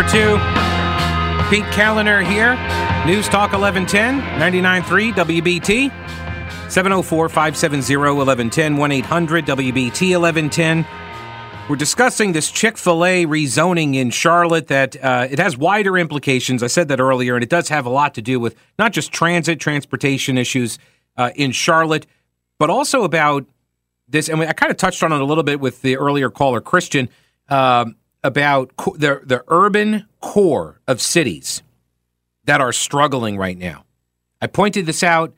Number two. Pete Kaliner here. News Talk 1110, 99.3 WBT. 704-570-1110, 1-800-WBT-1110. We're discussing this Chick-fil-A rezoning in Charlotte that uh, it has wider implications. I said that earlier, and it does have a lot to do with not just transit, transportation issues uh, in Charlotte, but also about this, and I kind of touched on it a little bit with the earlier caller, Christian, um, about co- the, the urban core of cities that are struggling right now. I pointed this out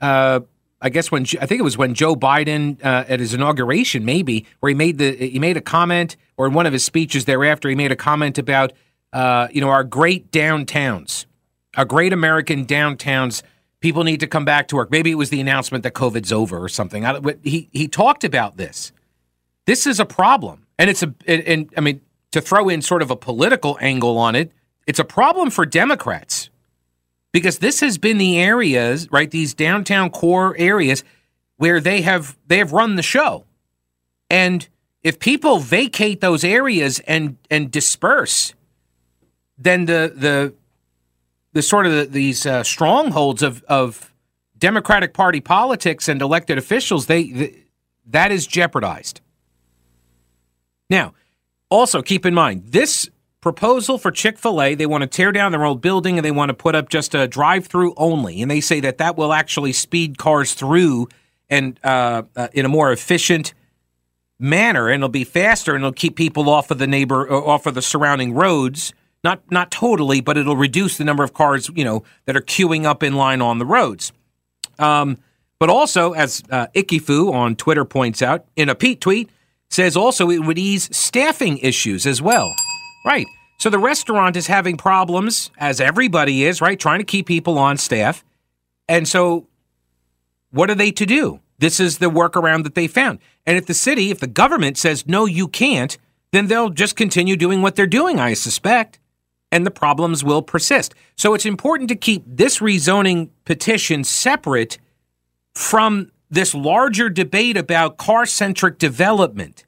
uh, I guess when I think it was when Joe Biden uh, at his inauguration, maybe where he made the he made a comment, or in one of his speeches thereafter, he made a comment about uh, you know our great downtowns, our great American downtowns. People need to come back to work. Maybe it was the announcement that COVID's over or something. I, he he talked about this. This is a problem, and it's a and, and I mean to throw in sort of a political angle on it, it's a problem for Democrats because this has been the areas, right? These downtown core areas where they have they have run the show, and if people vacate those areas and and disperse, then the the the sort of the, these uh, strongholds of of Democratic Party politics and elected officials they the, that is jeopardized. Now, also keep in mind this proposal for Chick fil A. They want to tear down their old building and they want to put up just a drive through only. And they say that that will actually speed cars through and uh, uh, in a more efficient manner and it'll be faster and it'll keep people off of the neighbor uh, off of the surrounding roads not not totally but it'll reduce the number of cars you know that are queuing up in line on the roads um, but also as uh, Ikifu on Twitter points out in a Pete tweet says also it would ease staffing issues as well Right. So the restaurant is having problems, as everybody is, right? Trying to keep people on staff. And so what are they to do? This is the workaround that they found. And if the city, if the government says, no, you can't, then they'll just continue doing what they're doing, I suspect. And the problems will persist. So it's important to keep this rezoning petition separate from this larger debate about car centric development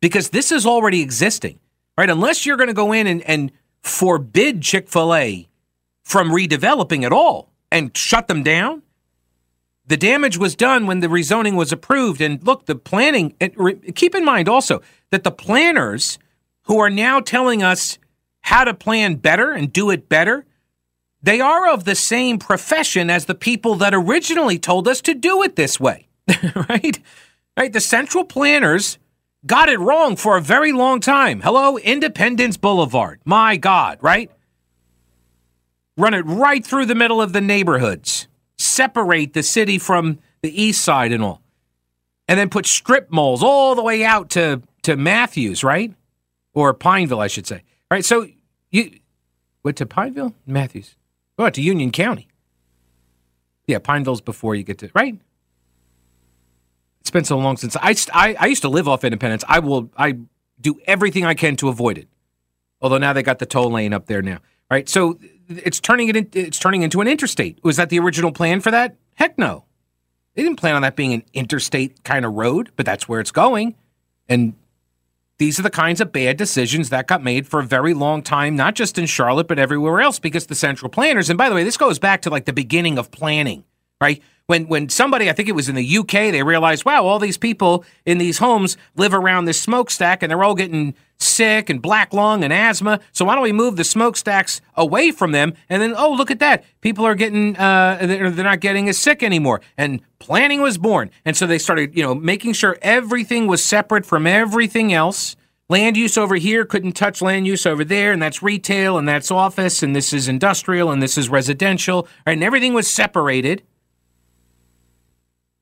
because this is already existing right? Unless you're going to go in and, and forbid Chick fil A from redeveloping at all and shut them down. The damage was done when the rezoning was approved. And look, the planning, keep in mind also that the planners who are now telling us how to plan better and do it better, they are of the same profession as the people that originally told us to do it this way, right? Right? The central planners got it wrong for a very long time. Hello, Independence Boulevard. My God, right? Run it right through the middle of the neighborhoods, separate the city from the east side and all, and then put strip malls all the way out to, to Matthews, right? Or Pineville, I should say. Right? So you went to Pineville? Matthews. Oh, to Union County. Yeah, Pineville's before you get to, right? It's been so long since I, I, I used to live off Independence. I will I do everything I can to avoid it. Although now they got the toll lane up there now. Right? So it's turning it in, it's turning into an interstate. Was that the original plan for that? Heck no. They didn't plan on that being an interstate kind of road, but that's where it's going. And these are the kinds of bad decisions that got made for a very long time, not just in Charlotte, but everywhere else, because the central planners, and by the way, this goes back to like the beginning of planning, right? when when somebody, I think it was in the UK, they realized, wow, all these people in these homes live around this smokestack and they're all getting sick and black lung and asthma. So why don't we move the smokestacks away from them? And then, oh, look at that. People are getting, uh, they're, they're not getting as sick anymore. And planning was born. And so they started, you know, making sure everything was separate from everything else. Land use over here couldn't touch land use over there, and that's retail, and that's office, and this is industrial, and this is residential, right? And everything was separated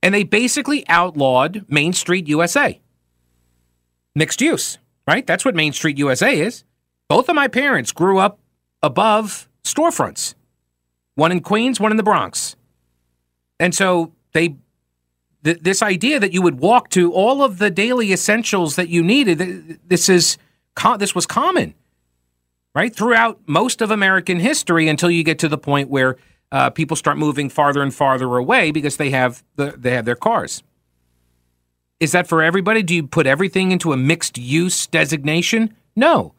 and they basically outlawed Main Street USA. Mixed use, right? That's what Main Street USA is. Both of my parents grew up above storefronts, one in Queens, one in the Bronx. And so they th- this idea that you would walk to all of the daily essentials that you needed this is this was common right throughout most of American history until you get to the point where uh, people start moving farther and farther away because they have the they have their cars. Is that for everybody? Do you put everything into a mixed use designation? No.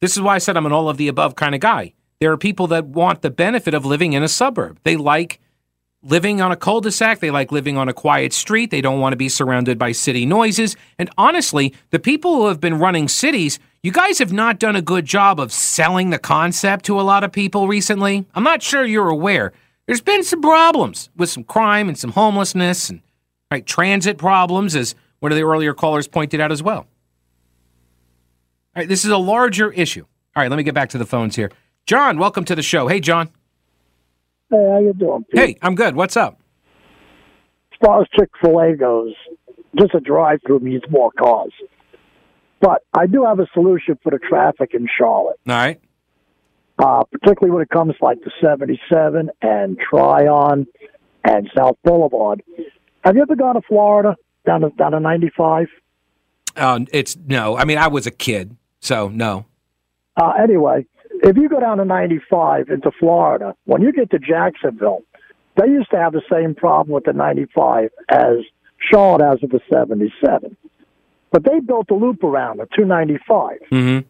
This is why I said I'm an all of the above kind of guy. There are people that want the benefit of living in a suburb. They like living on a cul de sac. They like living on a quiet street. They don't want to be surrounded by city noises. And honestly, the people who have been running cities, you guys have not done a good job of selling the concept to a lot of people recently. I'm not sure you're aware. There's been some problems with some crime and some homelessness and right transit problems, as one of the earlier callers pointed out as well. All right, this is a larger issue. All right, let me get back to the phones here. John, welcome to the show. Hey, John. Hey, how you doing? Pete? Hey, I'm good. What's up? As far as Chick Fil A goes, just a drive-through means more cars. But I do have a solution for the traffic in Charlotte. All right. Uh, particularly when it comes like the 77 and Tryon and South Boulevard. Have you ever gone to Florida down to down to 95? Uh, it's no. I mean, I was a kid, so no. Uh, anyway, if you go down to 95 into Florida, when you get to Jacksonville, they used to have the same problem with the 95 as Charlotte has with the 77. But they built a loop around the 295. Mm-hmm.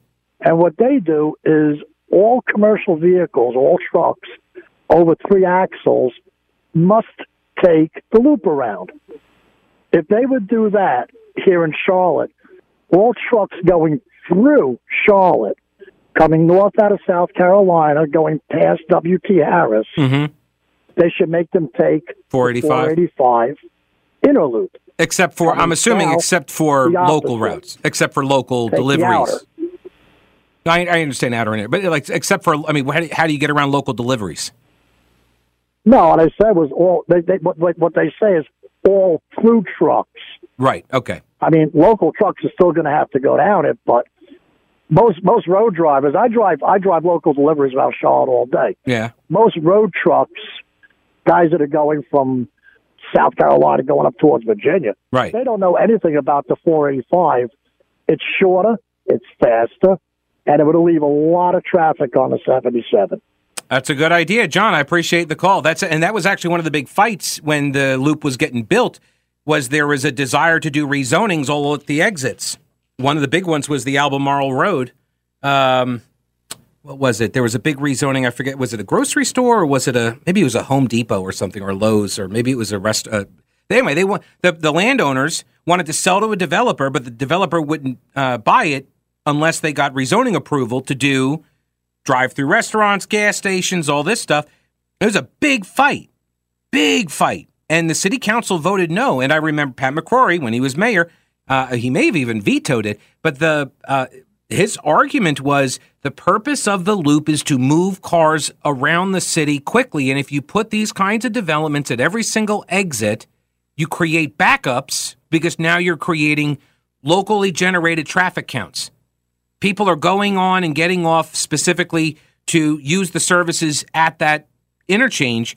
And what they do is all commercial vehicles, all trucks over three axles must take the loop around. If they would do that here in Charlotte, all trucks going through Charlotte coming north out of South Carolina, going past W.T. Harris, Mm-hmm. they should make them take 485. 485 inner loop. Except for, I'm assuming, south, except for local routes, except for local Take deliveries. I, I understand outer and but like, except for, I mean, how do, how do you get around local deliveries? No, what I said was all. They, they, what, what what they say is all food trucks. Right. Okay. I mean, local trucks are still going to have to go down it, but most most road drivers. I drive I drive local deliveries around Charlotte all day. Yeah. Most road trucks, guys that are going from South Carolina going up towards Virginia, Right. they don't know anything about the 485. It's shorter, it's faster, and it would leave a lot of traffic on the 77. That's a good idea, John. I appreciate the call. That's and that was actually one of the big fights when the loop was getting built. Was there was a desire to do rezonings all at the exits. One of the big ones was the Albemarle Road. Um, what was it? There was a big rezoning. I forget. Was it a grocery store or was it a maybe it was a Home Depot or something or Lowe's or maybe it was a rest. Uh, anyway, they want the the landowners wanted to sell to a developer, but the developer wouldn't uh, buy it unless they got rezoning approval to do drive-through restaurants, gas stations, all this stuff. It was a big fight, big fight, and the city council voted no. And I remember Pat McCrory when he was mayor, uh, he may have even vetoed it. But the uh, his argument was the purpose of the loop is to move cars around the city quickly, and if you put these kinds of developments at every single exit, you create backups because now you're creating locally generated traffic counts. People are going on and getting off specifically to use the services at that interchange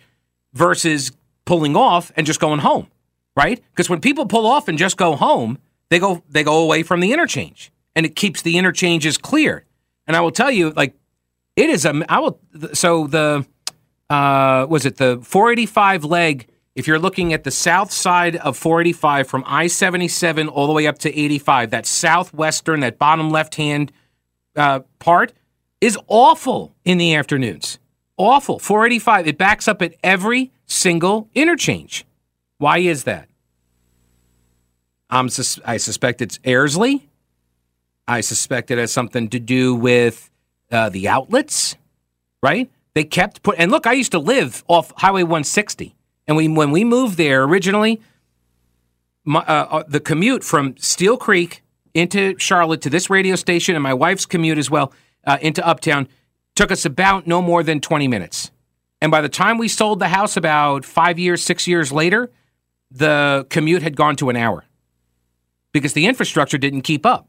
versus pulling off and just going home, right? Because when people pull off and just go home, they go they go away from the interchange, and it keeps the interchanges clear. And I will tell you, like it is a I will so the uh was it the 485 leg if you're looking at the south side of 485 from I-77 all the way up to 85 that southwestern that bottom left hand uh, part is awful in the afternoons. Awful. 485 it backs up at every single interchange. Why is that? I'm sus- I suspect it's Ayrsley I suspect it has something to do with uh, the outlets right? They kept put and look, I used to live off Highway 160, and we when we moved there originally, my, uh, uh, the commute from Steele Creek into Charlotte to this radio station, and my wife's commute as well uh, into Uptown, took us about no more than 20 minutes. And by the time we sold the house, about five years, six years later, the commute had gone to an hour because the infrastructure didn't keep up.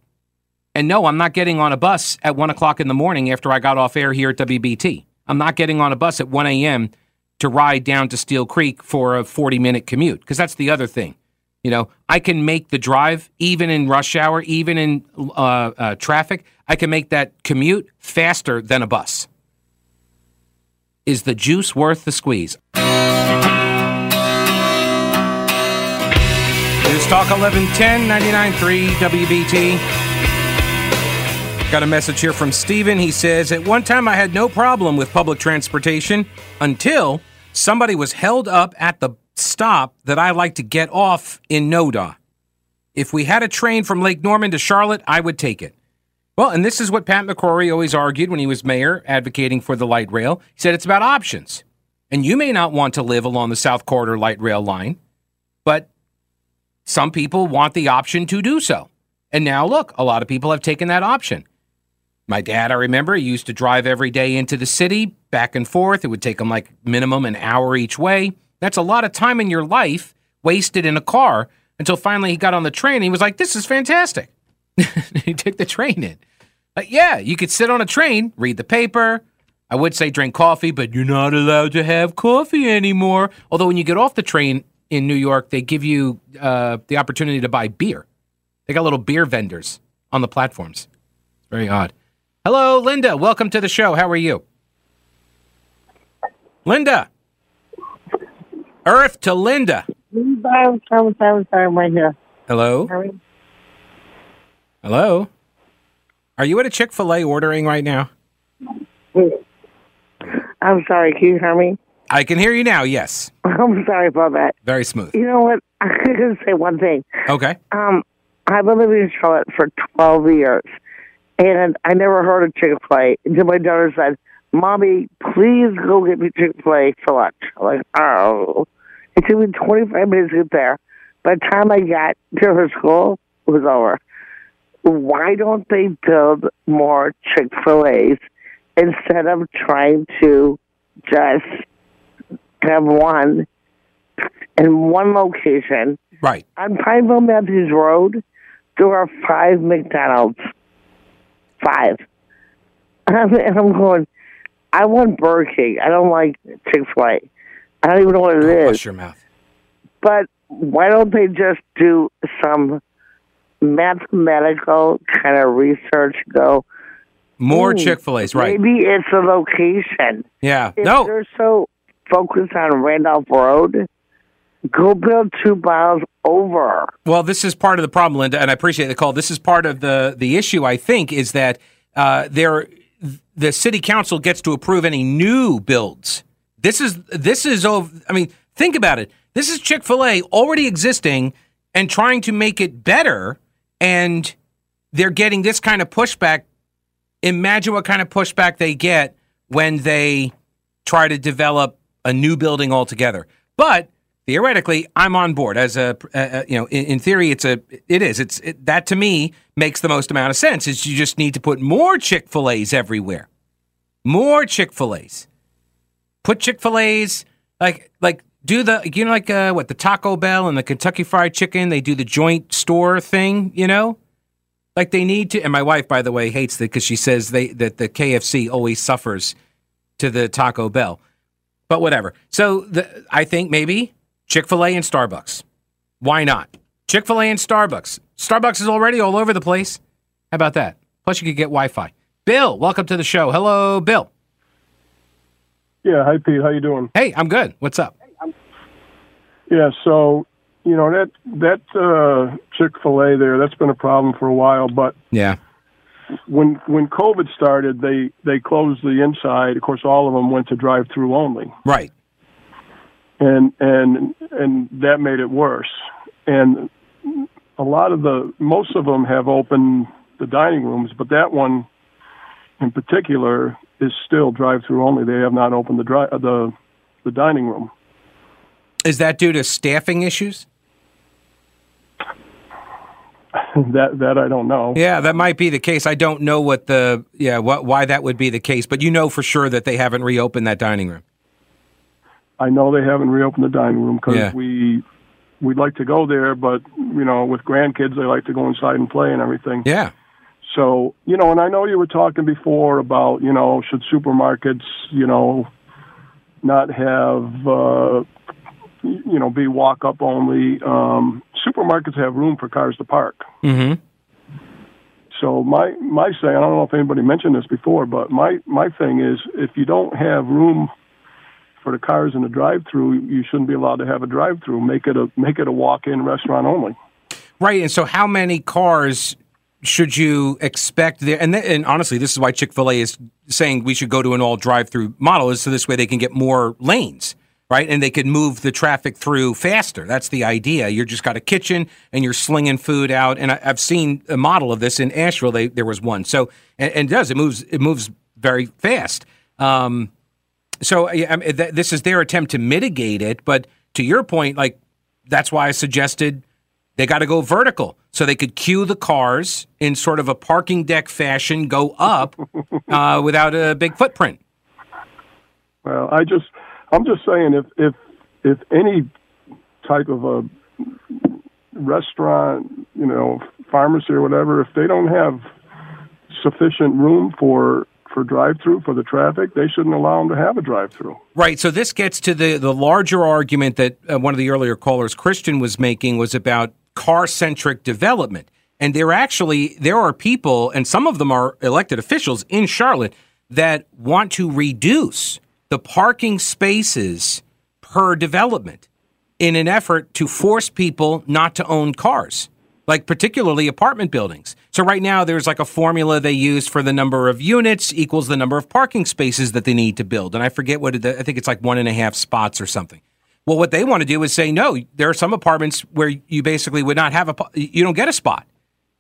And no, I'm not getting on a bus at one o'clock in the morning after I got off air here at WBT. I'm not getting on a bus at 1 a.m. to ride down to Steele Creek for a 40 minute commute because that's the other thing. You know, I can make the drive even in rush hour, even in uh, uh, traffic. I can make that commute faster than a bus. Is the juice worth the squeeze? News Talk 1110 99.3 WBT. Got a message here from Steven. He says, At one time I had no problem with public transportation until somebody was held up at the stop that I like to get off in Noda. If we had a train from Lake Norman to Charlotte, I would take it. Well, and this is what Pat McCrory always argued when he was mayor advocating for the light rail. He said it's about options. And you may not want to live along the South Corridor light rail line, but some people want the option to do so. And now look, a lot of people have taken that option. My dad, I remember, he used to drive every day into the city, back and forth. It would take him like minimum an hour each way. That's a lot of time in your life wasted in a car until finally he got on the train and he was like, this is fantastic. he took the train in. Like, yeah, you could sit on a train, read the paper. I would say drink coffee, but you're not allowed to have coffee anymore. Although when you get off the train in New York, they give you uh, the opportunity to buy beer. They got little beer vendors on the platforms. It's very odd. Hello, Linda. Welcome to the show. How are you? Linda. Earth to Linda. I'm sorry, I'm sorry, right here. Hello? Hello? Are you at a Chick fil A ordering right now? I'm sorry, can you hear me? I can hear you now, yes. I'm sorry about that. Very smooth. You know what? I'm going to say one thing. Okay. Um, I've been living in Charlotte for 12 years, and I never heard of Chick fil A until my daughter said, Mommy, please go get me Chick fil A for lunch. I'm like, oh. It took me 25 minutes to get there. By the time I got to her school, it was over. Why don't they build more Chick fil A's instead of trying to just have one in one location? Right. On Pineville Matthews Road, there are five McDonald's. Five. And I'm going, I want Burger King. I don't like Chick fil A. I don't even know what it is. Hush your mouth. But why don't they just do some mathematical kind of research? Go, More Chick fil A's, right. maybe it's a location. Yeah. If No. they're so focused on Randolph Road, go build two miles over. Well, this is part of the problem, Linda, and I appreciate the call. This is part of the the issue. I think is that uh, there the city council gets to approve any new builds. This is this is. I mean, think about it. This is Chick Fil A already existing and trying to make it better, and they're getting this kind of pushback. Imagine what kind of pushback they get when they try to develop a new building altogether. But theoretically, I'm on board as a, uh, you know, in, in theory, it's a, it is, it's it, that to me makes the most amount of sense. Is you just need to put more Chick Fil A's everywhere, more Chick Fil A's. Put Chick Fil A's like like do the you know like uh, what the Taco Bell and the Kentucky Fried Chicken. They do the joint store thing, you know. Like they need to, and my wife, by the way, hates that because she says they that the KFC always suffers to the Taco Bell. But whatever. So the, I think maybe Chick Fil A and Starbucks. Why not? Chick Fil A and Starbucks. Starbucks is already all over the place. How about that? Plus, you could get Wi-Fi. Bill, welcome to the show. Hello, Bill. Yeah, hi Pete. How you doing? Hey, I'm good. What's up? Yeah, so you know that that uh, Chick Fil A there, that's been a problem for a while. But Yeah. when when COVID started, they they closed the inside. Of course, all of them went to drive through only, Right. And and and that made it worse. And a lot of the most of them have opened the dining rooms, but that one in particular is still drive through only. They have not opened the dri- uh, the the dining room. Is that due to staffing issues? that that I don't know. Yeah, that might be the case. I don't know what the yeah what why that would be the case, but you know for sure that they haven't reopened that dining room. I know they haven't reopened the dining room because Yeah. we we'd like to go there, but you know, with grandkids, they like to go inside and play and everything. Yeah. So you know, and I know you were talking before about you know should supermarkets you know not have uh, you know be walk up only. Um, supermarkets have room for cars to park. Mm-hmm. So my my saying, I don't know if anybody mentioned this before, but my my thing is if you don't have room for the cars in the drive-through, you shouldn't be allowed to have a drive-through. Make it a make it a walk-in restaurant only. Right. And so, how many cars should you expect there? And, th- and honestly, this is why Chick Fil A is saying we should go to an all drive-through model, is so this way they can get more lanes, right? And they can move the traffic through faster. That's the idea. You're just got a kitchen and you're slinging food out. And I, have seen a model of this in Asheville. They, there was one. So and, and it does it moves it moves very fast. Um, so I mean, th- this is their attempt to mitigate it. But to your point, like that's why I suggested they got to go vertical so they could queue the cars in sort of a parking deck fashion, go up uh, without a big footprint. Well, I just, I'm just saying, if if if any type of a restaurant, you know, pharmacy or whatever, if they don't have sufficient room for for drive-through for the traffic, they shouldn't allow them to have a drive-through. Right. So this gets to the the larger argument that uh, one of the earlier callers, Christian, was making was about car-centric development. And there actually there are people, and some of them are elected officials in Charlotte that want to reduce the parking spaces per development in an effort to force people not to own cars like particularly apartment buildings. So right now there's like a formula they use for the number of units equals the number of parking spaces that they need to build. And I forget what it, I think it's like one and a half spots or something. Well, what they want to do is say, no, there are some apartments where you basically would not have a, you don't get a spot.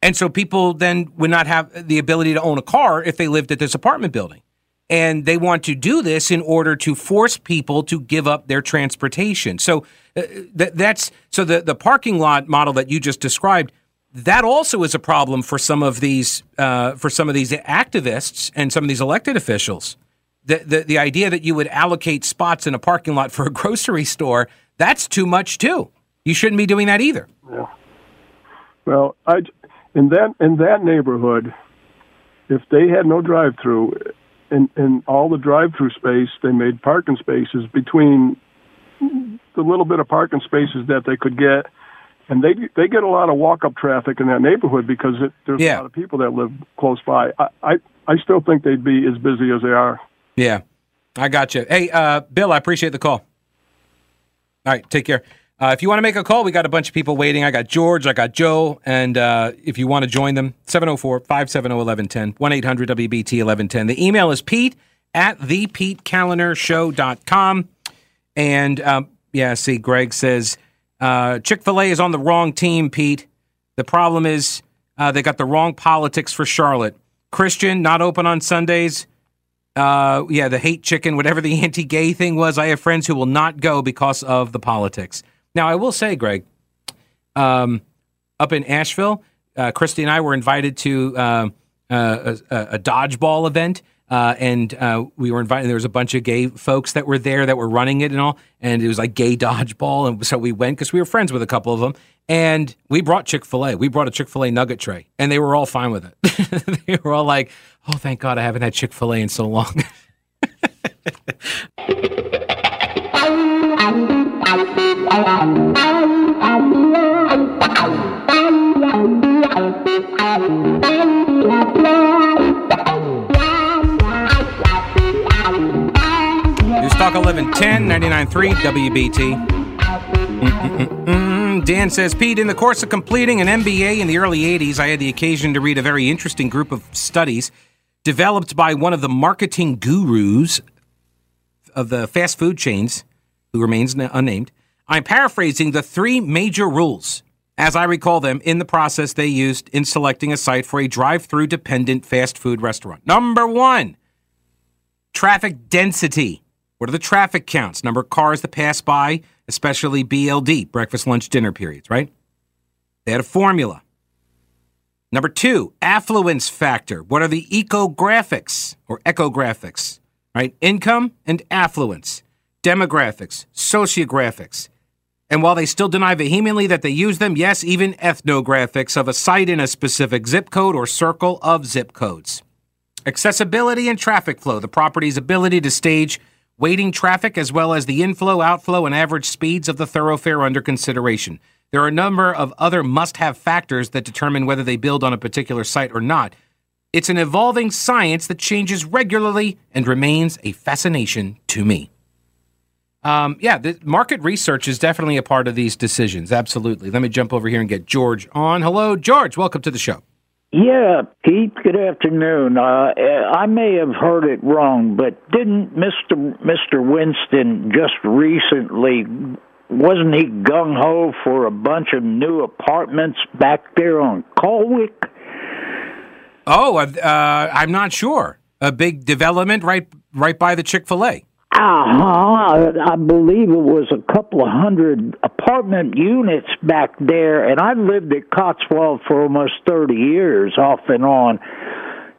And so people then would not have the ability to own a car if they lived at this apartment building. And they want to do this in order to force people to give up their transportation. So uh, th- that's so the, the parking lot model that you just described that also is a problem for some of these uh, for some of these activists and some of these elected officials. The, the the idea that you would allocate spots in a parking lot for a grocery store that's too much too. You shouldn't be doing that either. Yeah. Well, I in that in that neighborhood, if they had no drive-through, in in all the drive-through space, they made parking spaces between the little bit of parking spaces that they could get and they they get a lot of walk up traffic in that neighborhood because it, there's yeah. a lot of people that live close by. I, I I still think they'd be as busy as they are. Yeah, I got you. Hey, uh, Bill, I appreciate the call. All right, take care. Uh, if you want to make a call, we got a bunch of people waiting. I got George, I got Joe, and uh, if you want to join them, 704 570 1110, 1 800 WBT 1110. The email is pete at thepetekalinershow.com. And um, yeah, see, Greg says, uh, Chick fil A is on the wrong team, Pete. The problem is uh, they got the wrong politics for Charlotte. Christian, not open on Sundays. Uh, yeah, the hate chicken, whatever the anti gay thing was. I have friends who will not go because of the politics. Now, I will say, Greg, um, up in Asheville, uh, Christy and I were invited to uh, uh, a, a dodgeball event. Uh, and uh, we were invited. There was a bunch of gay folks that were there that were running it and all, and it was like gay dodgeball. And so we went because we were friends with a couple of them, and we brought Chick Fil A. We brought a Chick Fil A nugget tray, and they were all fine with it. they were all like, "Oh, thank God, I haven't had Chick Fil A in so long." Talk 1110 99.3 WBT. Dan says, Pete, in the course of completing an MBA in the early 80s, I had the occasion to read a very interesting group of studies developed by one of the marketing gurus of the fast food chains, who remains unnamed. I'm paraphrasing the three major rules, as I recall them, in the process they used in selecting a site for a drive through dependent fast food restaurant. Number one, traffic density. What are the traffic counts? Number of cars that pass by, especially BLD, breakfast, lunch, dinner periods, right? They had a formula. Number two, affluence factor. What are the ecographics or ecographics, right? Income and affluence, demographics, sociographics. And while they still deny vehemently that they use them, yes, even ethnographics of a site in a specific zip code or circle of zip codes. Accessibility and traffic flow, the property's ability to stage waiting traffic, as well as the inflow, outflow, and average speeds of the thoroughfare under consideration. There are a number of other must have factors that determine whether they build on a particular site or not. It's an evolving science that changes regularly and remains a fascination to me. Um, yeah, the market research is definitely a part of these decisions. Absolutely. Let me jump over here and get George on. Hello, George. Welcome to the show. Yeah, Pete. Good afternoon. Uh, I may have heard it wrong, but didn't Mister Mister Winston just recently wasn't he gung ho for a bunch of new apartments back there on Colwick? Oh, uh, I'm not sure. A big development right right by the Chick Fil A. Uh-huh. I believe it was a couple of hundred apartment units back there, and I lived at Cotswold for almost 30 years off and on,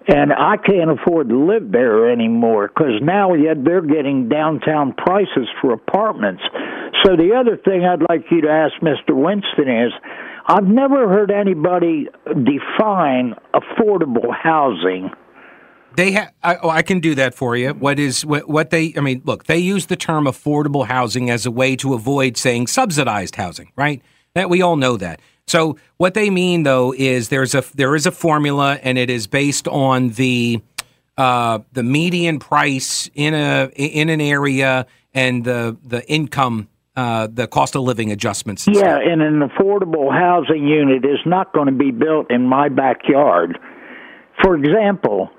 and I can't afford to live there anymore because now yet they're getting downtown prices for apartments. So the other thing I'd like you to ask Mr. Winston is, I've never heard anybody define affordable housing. They have. I, oh, I can do that for you. What is what, what they? I mean, look, they use the term affordable housing as a way to avoid saying subsidized housing, right? That we all know that. So what they mean though is there's a there is a formula, and it is based on the uh, the median price in a in an area and the the income. Uh, the cost of living adjustments. And yeah, stuff. and an affordable housing unit is not going to be built in my backyard. For example,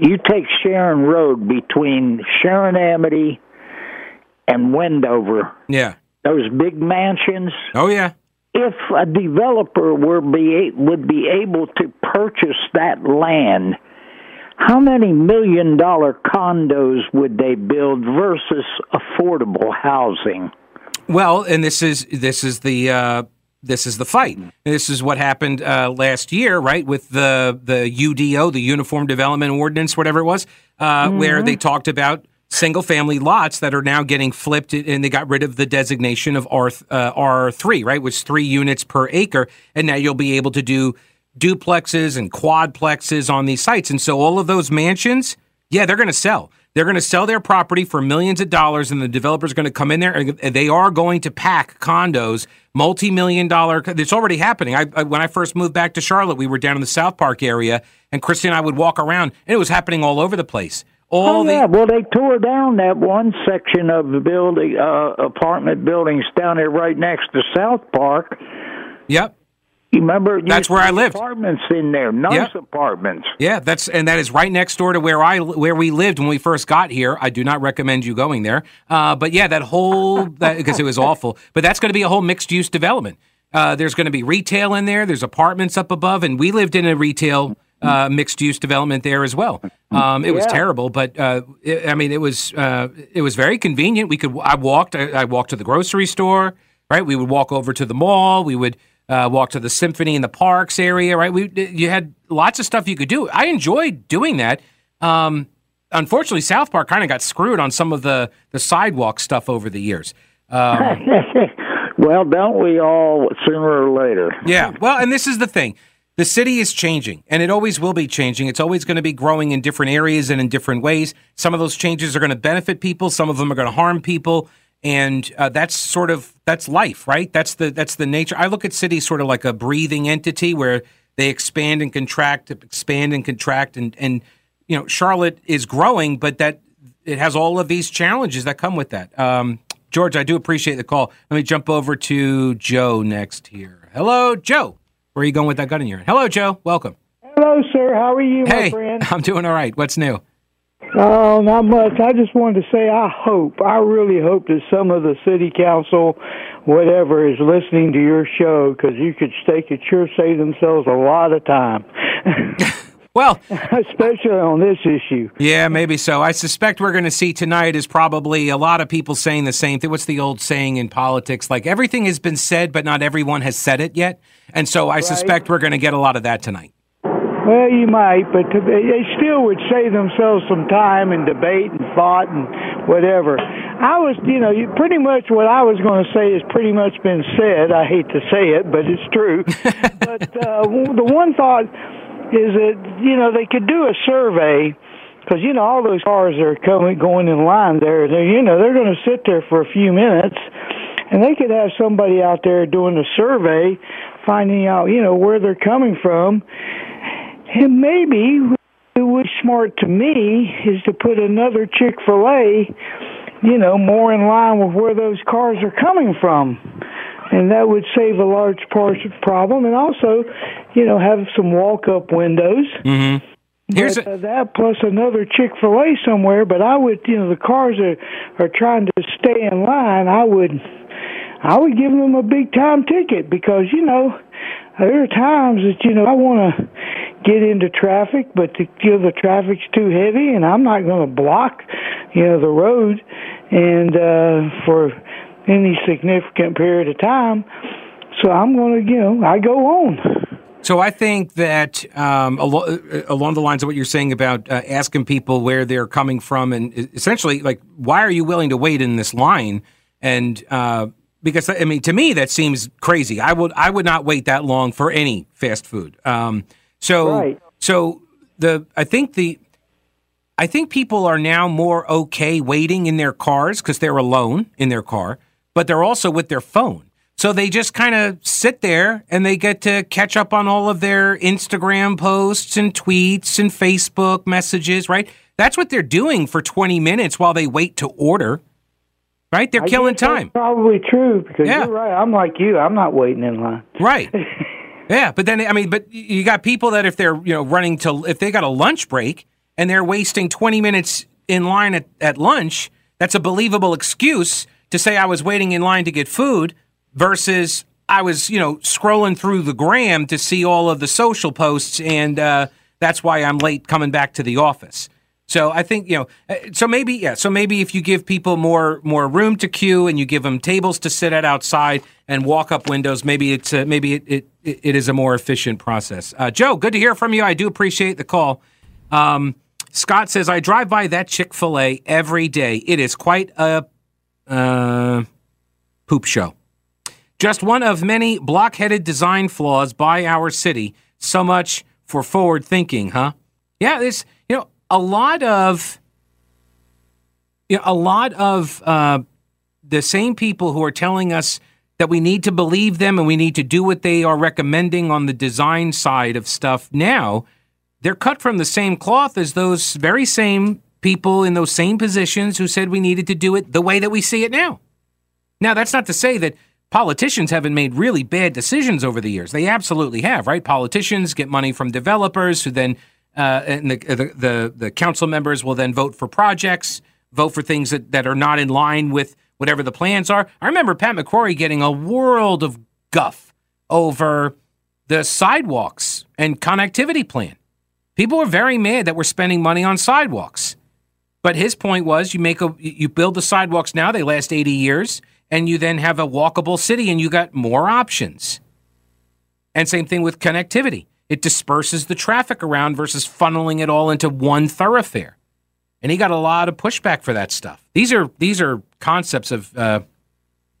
you take Sharon Road between Sharon Amity and Wendover. Yeah. Those big mansions. Oh yeah. If a developer were be would be able to purchase that land, how many million dollar condos would they build versus affordable housing? Well, and this is this is the uh, this is the fight. This is what happened uh, last year, right, with the the UDO, the Uniform Development Ordinance, whatever it was, uh, mm-hmm. where they talked about single family lots that are now getting flipped, and they got rid of the designation of R uh, R three, right, which is three units per acre, and now you'll be able to do duplexes and quadplexes on these sites, and so all of those mansions, yeah, they're going to sell. They're going to sell their property for millions of dollars, and the developer's are going to come in there and they are going to pack condos, multi-million dollar. It's already happening. I, I, when I first moved back to Charlotte, we were down in the South Park area, and Christy and I would walk around, and it was happening all over the place. All oh, yeah. The, well, they tore down that one section of the building, uh, apartment buildings down there right next to South Park. Yep. You remember? That's where I lived. Apartments in there, nice yeah. apartments. Yeah, that's and that is right next door to where I where we lived when we first got here. I do not recommend you going there. Uh, but yeah, that whole because it was awful. But that's going to be a whole mixed use development. Uh, there's going to be retail in there. There's apartments up above, and we lived in a retail uh, mixed use development there as well. Um, it yeah. was terrible, but uh, it, I mean, it was uh, it was very convenient. We could I walked I, I walked to the grocery store. Right, we would walk over to the mall. We would uh, walk to the symphony in the parks area, right? We you had lots of stuff you could do. I enjoyed doing that. Um, unfortunately, South Park kind of got screwed on some of the the sidewalk stuff over the years. Um, well, don't we all sooner or later? yeah. Well, and this is the thing. The city is changing, and it always will be changing. It's always going to be growing in different areas and in different ways. Some of those changes are going to benefit people. Some of them are going to harm people and uh, that's sort of that's life, right? That's the that's the nature. I look at cities sort of like a breathing entity where they expand and contract, expand and contract, and and you know Charlotte is growing, but that it has all of these challenges that come with that. Um, George, I do appreciate the call. Let me jump over to Joe next here. Hello, Joe. Where are you going with that gun in your hand? Hello, Joe. Welcome. Hello, sir. How are you, hey, my friend? I'm doing all right. What's new? Oh, not much. I just wanted to say I hope, I really hope that some of the city council, whatever, is listening to your show because you could stake it sure save themselves a lot of time. well, especially on this issue. Yeah, maybe so. I suspect we're going to see tonight is probably a lot of people saying the same thing. What's the old saying in politics? Like everything has been said, but not everyone has said it yet. And so I right. suspect we're going to get a lot of that tonight. Well, you might, but they still would save themselves some time and debate and thought and whatever. I was, you know, pretty much what I was going to say has pretty much been said. I hate to say it, but it's true. but uh, the one thought is that you know they could do a survey because you know all those cars are coming going in line there. They, you know, they're going to sit there for a few minutes, and they could have somebody out there doing a survey, finding out you know where they're coming from and maybe it was smart to me is to put another Chick fil A, you know, more in line with where those cars are coming from. and that would save a large portion problem, and also, you know, have some walk-up windows. Mm-hmm. Here's but, uh, that plus another Chick Fil A somewhere. But I would, you know, the cars are are trying to stay in line. I would, I would give them a big time ticket because you know there are times that you know I want to get into traffic, but the, you know the traffic's too heavy, and I'm not going to block, you know, the road, and uh, for any significant period of time. So I'm going to, you know, I go on. So I think that um, al- uh, along the lines of what you're saying about uh, asking people where they're coming from, and essentially, like, why are you willing to wait in this line? And uh, because I mean, to me, that seems crazy. I would I would not wait that long for any fast food. Um, so Right. so the I think the I think people are now more okay waiting in their cars because they're alone in their car, but they're also with their phone. So they just kind of sit there and they get to catch up on all of their Instagram posts and tweets and Facebook messages, right? That's what they're doing for 20 minutes while they wait to order, right? They're I killing time. Probably true because Yeah. you're right. I'm like you. I'm not waiting in line. Right. Yeah, but then I mean, but you got people that if they're you know running to if they got a lunch break and they're wasting twenty minutes in line at, at lunch, that's a believable excuse to say I was waiting in line to get food versus I was you know scrolling through the gram to see all of the social posts and uh, that's why I'm late coming back to the office. So I think you know. uh, So maybe yeah. So maybe if you give people more more room to queue and you give them tables to sit at outside and walk up windows, maybe it's uh, maybe it, it it is a more efficient process. Uh, Joe, good to hear from you. I do appreciate the call. Um, Scott says I drive by that Chick Fil A every day. It is quite a uh, poop show. Just one of many blockheaded design flaws by our city. So much for forward thinking, huh? Yeah, there's you know a lot of you know, a lot of uh, the same people who are telling us that we need to believe them and we need to do what they are recommending on the design side of stuff now. They're cut from the same cloth as those very same people in those same positions who said we needed to do it the way that we see it now. Now, that's not to say that politicians haven't made really bad decisions over the years. They absolutely have, right? Politicians get money from developers who then, uh, and the, the, the, the council members will then vote for projects, vote for things that, that are not in line with whatever the plans are. I remember Pat McCrory getting a world of guff over the sidewalks and connectivity plan. People were very mad that we're spending money on sidewalks. But his point was you make a you build the sidewalks now, they last 80 years, and you then have a walkable city and you got more options. And same thing with connectivity. It disperses the traffic around versus funneling it all into one thoroughfare. And he got a lot of pushback for that stuff. These are these are concepts of uh,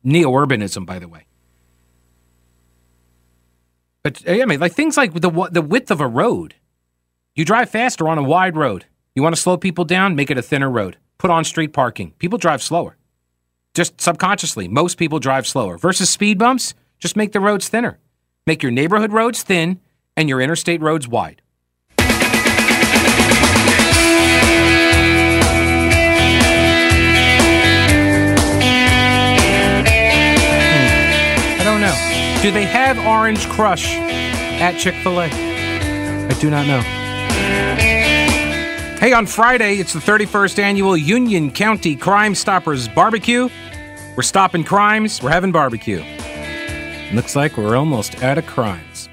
neo-urbanism, by the way. But yeah, I mean, like things like the the width of a road. You drive faster on a wide road. You want to slow people down? Make it a thinner road. Put on street parking. People drive slower. Just subconsciously, most people drive slower. Versus speed bumps, just make the roads thinner. Make your neighborhood roads thin and your interstate roads wide. Hmm. I don't know. Do they have Orange Crush at Chick fil A? I do not know. Hey, on Friday, it's the 31st annual Union County Crime Stoppers Barbecue. We're stopping crimes, we're having barbecue. Looks like we're almost out of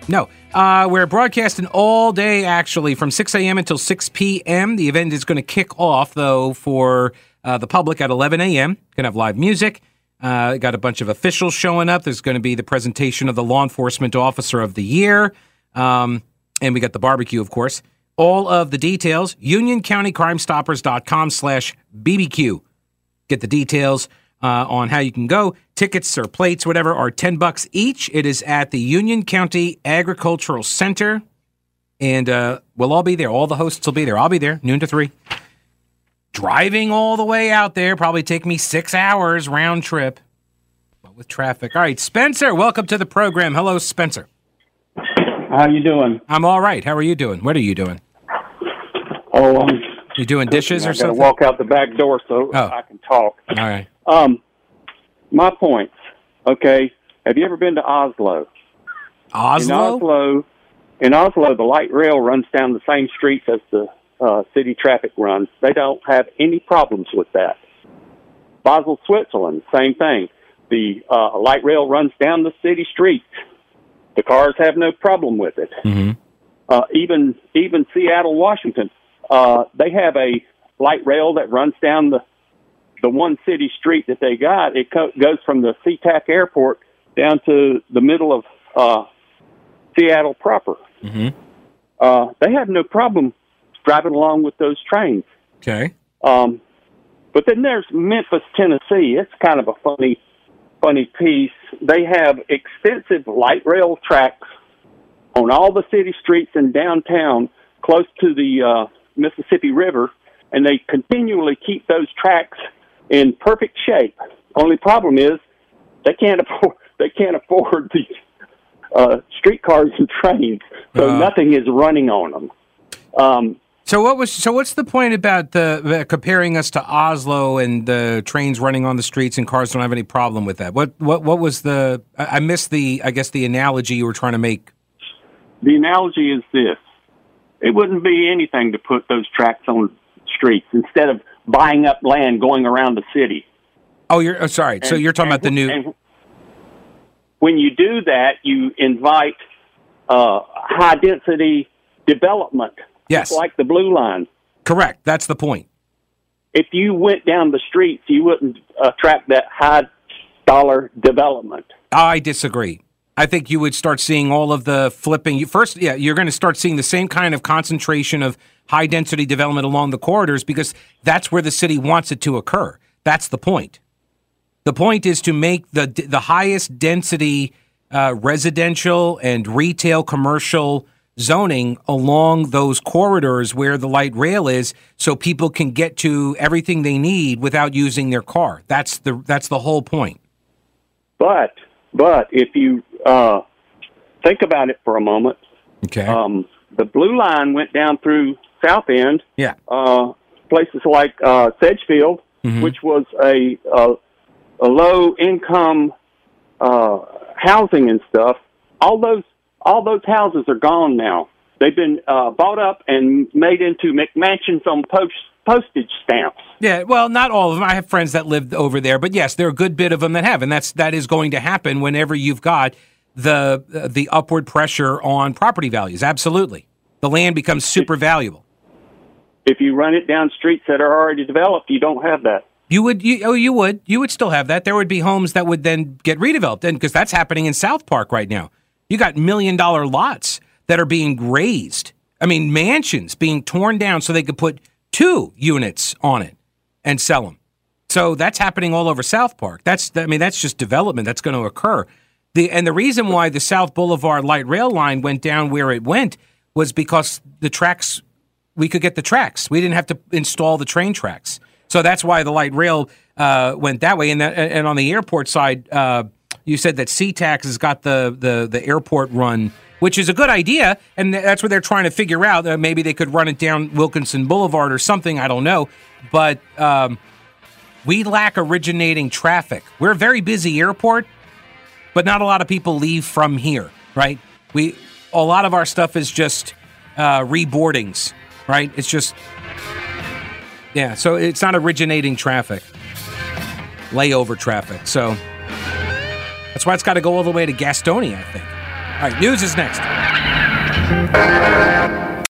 No, uh, we're broadcasting all day, actually, from 6 a.m. until 6 p.m. The event is going to kick off, though, for uh, the public at 11 a.m. Going to have live music. Uh, got a bunch of officials showing up. There's going to be the presentation of the Law Enforcement Officer of the Year. Um, and we got the barbecue, of course. All of the details, unioncountycrimestoppers.com slash BBQ. Get the details uh, on how you can go. Tickets or plates, whatever, are 10 bucks each. It is at the Union County Agricultural Center. And uh, we'll all be there. All the hosts will be there. I'll be there, noon to 3. Driving all the way out there, probably take me six hours round trip but with traffic. All right, Spencer, welcome to the program. Hello, Spencer. How you doing? I'm all right. How are you doing? What are you doing? Oh, I'm, You doing dishes I or something? walk out the back door so Oh. I can talk. All right. Um, my point. Okay, Have you ever been to Oslo? In Oslo? Oslo, in Oslo, the light rail runs down the same streets as the uh, city traffic runs. They don't have any problems with that. Basel, Switzerland, same thing. The uh, light rail runs down the city streets. The cars have no problem with it. Mhm. Uh, even even Seattle, Washington, uh, they have a light rail that runs down the the one city street that they got. It co- goes from the SeaTac Airport down to the middle of uh, Seattle proper. Mhm. Uh, they have no problem driving along with those trains. Okay. Um, but then there's Memphis, Tennessee. It's kind of a funny, funny piece. They have extensive light rail tracks on all the city streets in downtown, close to the uh, Mississippi River, and they continually keep those tracks in perfect shape. Only problem is they can't afford they can't afford the uh, streetcars and trains, so Uh. nothing is running on them. Um, So what was so what's the point about the, the comparing us to Oslo and the trains running on the streets and cars don't have any problem with that? What what what was the I, I missed the I guess the analogy you were trying to make. the analogy is this it wouldn't be anything to put those tracks on streets instead of buying up land going around the city Oh, you're oh, sorry. so you're talking and- about the new when you do that you invite uh, high density development Yes. like the blue line correct. That's the point. if you went down the streets you wouldn't attract that high dollar development I disagree. I think you would start seeing all of the flipping. You first, yeah, you're going to start seeing the same kind of concentration of high density development along the corridors because that's where the city wants it to occur. That's the point. The point is to make the the highest density uh, residential and retail commercial zoning along those corridors where the light rail is, so people can get to everything they need without using their car. That's the that's the whole point. but but if you uh, think about it for a moment Okay. Um, the blue line went down through South End, yeah. uh, places like uh, Sedgefield, Mhm. which was a, a, a low income uh, housing and stuff. All those all those houses are gone now. They've been uh, bought up and made into McMansions on post, postage stamps. Yeah, well, not all of them. I have friends that lived over there, but yes, there are a good bit of them that have, and that's that is going to happen whenever you've got the the upward pressure on property values. Absolutely, the land becomes super valuable. If you run it down streets that are already developed, you don't have that. You would, you, oh, you would, you would still have that. There would be homes that would then get redeveloped, and because that's happening in South Park right now. You got million dollar lots that are being razed. I mean, mansions being torn down so they could put two units on it and sell them. So that's happening all over South Park. That's, I mean, that's just development that's going to occur. The and the reason why the South Boulevard light rail line went down where it went was because the tracks we could get the tracks. We didn't have to install the train tracks. So that's why the light rail uh, went that way. And that, and on the airport side, uh, you said that SeaTac's has got the, the the airport run, which is a good idea, and that's what they're trying to figure out. Uh, maybe they could run it down Wilkinson Boulevard or something. I don't know, but um, we lack originating traffic. We're a very busy airport, but not a lot of people leave from here, right? We a lot of our stuff is just uh, reboardings, right? It's just yeah, so it's not originating traffic, layover traffic. So that's why it's got to go all the way to Gastonia, I think. All right, news is next.